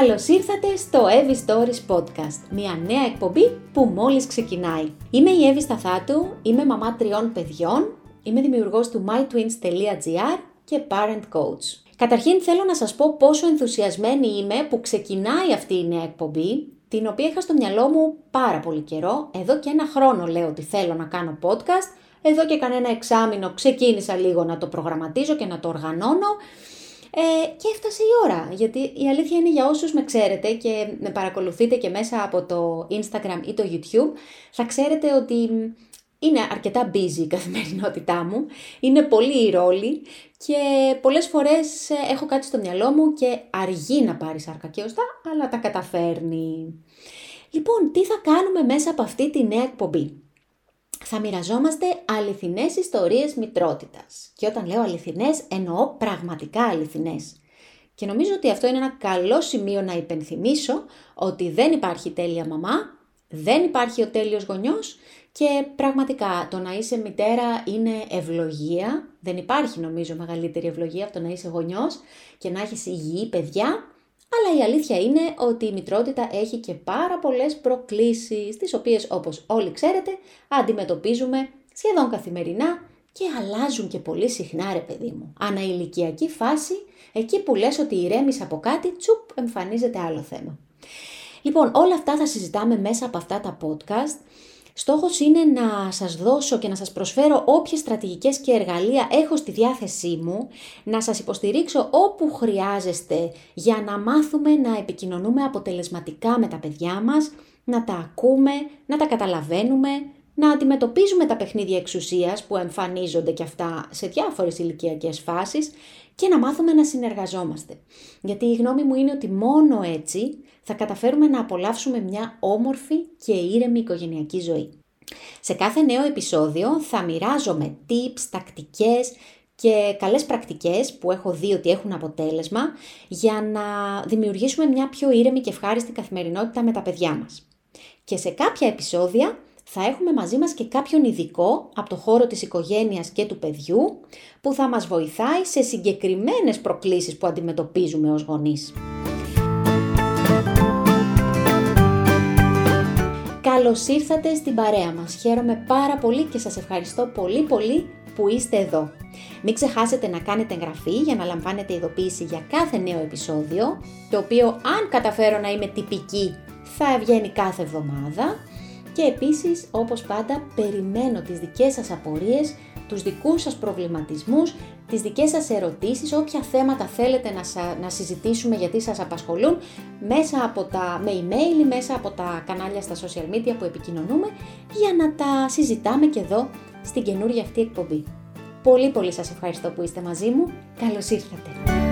Καλώς ήρθατε στο Evie Stories Podcast, μια νέα εκπομπή που μόλις ξεκινάει. Είμαι η Evie Σταθάτου, είμαι μαμά τριών παιδιών, είμαι δημιουργός του mytwins.gr και parent coach. Καταρχήν θέλω να σας πω πόσο ενθουσιασμένη είμαι που ξεκινάει αυτή η νέα εκπομπή, την οποία είχα στο μυαλό μου πάρα πολύ καιρό. Εδώ και ένα χρόνο λέω ότι θέλω να κάνω podcast. Εδώ και κανένα εξάμεινο ξεκίνησα λίγο να το προγραμματίζω και να το οργανώνω. Ε, και έφτασε η ώρα, γιατί η αλήθεια είναι για όσους με ξέρετε και με παρακολουθείτε και μέσα από το Instagram ή το YouTube, θα ξέρετε ότι είναι αρκετά busy η καθημερινότητά μου, είναι πολύ η ρόλη και πολλές φορές ε, έχω κάτι στο μυαλό μου και αργεί να πάρει σάρκα και οστά, αλλά τα καταφέρνει. Λοιπόν, τι θα κάνουμε μέσα από αυτή τη νέα εκπομπή; Θα μοιραζόμαστε αληθινές ιστορίες μητρότητας. Και όταν λέω αληθινές, εννοώ πραγματικά αληθινές. Και νομίζω ότι αυτό είναι ένα καλό σημείο να υπενθυμίσω ότι δεν υπάρχει τέλεια μαμά, δεν υπάρχει ο τέλειος γονιός και πραγματικά το να είσαι μητέρα είναι ευλογία. Δεν υπάρχει νομίζω μεγαλύτερη ευλογία από το να είσαι γονιός και να έχεις υγιή παιδιά αλλά η αλήθεια είναι ότι η μητρότητα έχει και πάρα πολλές προκλήσεις, τις οποίες όπως όλοι ξέρετε αντιμετωπίζουμε σχεδόν καθημερινά και αλλάζουν και πολύ συχνά ρε παιδί μου. Αναηλικιακή φάση, εκεί που λες ότι ηρέμεις από κάτι, τσουπ, εμφανίζεται άλλο θέμα. Λοιπόν, όλα αυτά θα συζητάμε μέσα από αυτά τα podcast Στόχος είναι να σας δώσω και να σας προσφέρω όποιες στρατηγικές και εργαλεία έχω στη διάθεσή μου, να σας υποστηρίξω όπου χρειάζεστε για να μάθουμε να επικοινωνούμε αποτελεσματικά με τα παιδιά μας, να τα ακούμε, να τα καταλαβαίνουμε, να αντιμετωπίζουμε τα παιχνίδια εξουσίας που εμφανίζονται και αυτά σε διάφορες ηλικιακές φάσεις και να μάθουμε να συνεργαζόμαστε. Γιατί η γνώμη μου είναι ότι μόνο έτσι θα καταφέρουμε να απολαύσουμε μια όμορφη και ήρεμη οικογενειακή ζωή. Σε κάθε νέο επεισόδιο θα μοιράζομαι tips, τακτικές και καλές πρακτικές που έχω δει ότι έχουν αποτέλεσμα για να δημιουργήσουμε μια πιο ήρεμη και ευχάριστη καθημερινότητα με τα παιδιά μας. Και σε κάποια επεισόδια θα έχουμε μαζί μας και κάποιον ειδικό από το χώρο της οικογένειας και του παιδιού που θα μας βοηθάει σε συγκεκριμένες προκλήσεις που αντιμετωπίζουμε ως γονείς. Καλώς ήρθατε στην παρέα μας. Χαίρομαι πάρα πολύ και σας ευχαριστώ πολύ πολύ που είστε εδώ. Μην ξεχάσετε να κάνετε εγγραφή για να λαμβάνετε ειδοποίηση για κάθε νέο επεισόδιο, το οποίο αν καταφέρω να είμαι τυπική θα βγαίνει κάθε εβδομάδα και επίσης, όπως πάντα, περιμένω τις δικές σας απορίες, τους δικούς σας προβληματισμούς, τις δικές σας ερωτήσεις, όποια θέματα θέλετε να, να συζητήσουμε γιατί σας απασχολούν, μέσα από τα, με email ή μέσα από τα κανάλια στα social media που επικοινωνούμε, για να τα συζητάμε και εδώ στην καινούργια αυτή εκπομπή. Πολύ πολύ σας ευχαριστώ που είστε μαζί μου. Καλώς ήρθατε!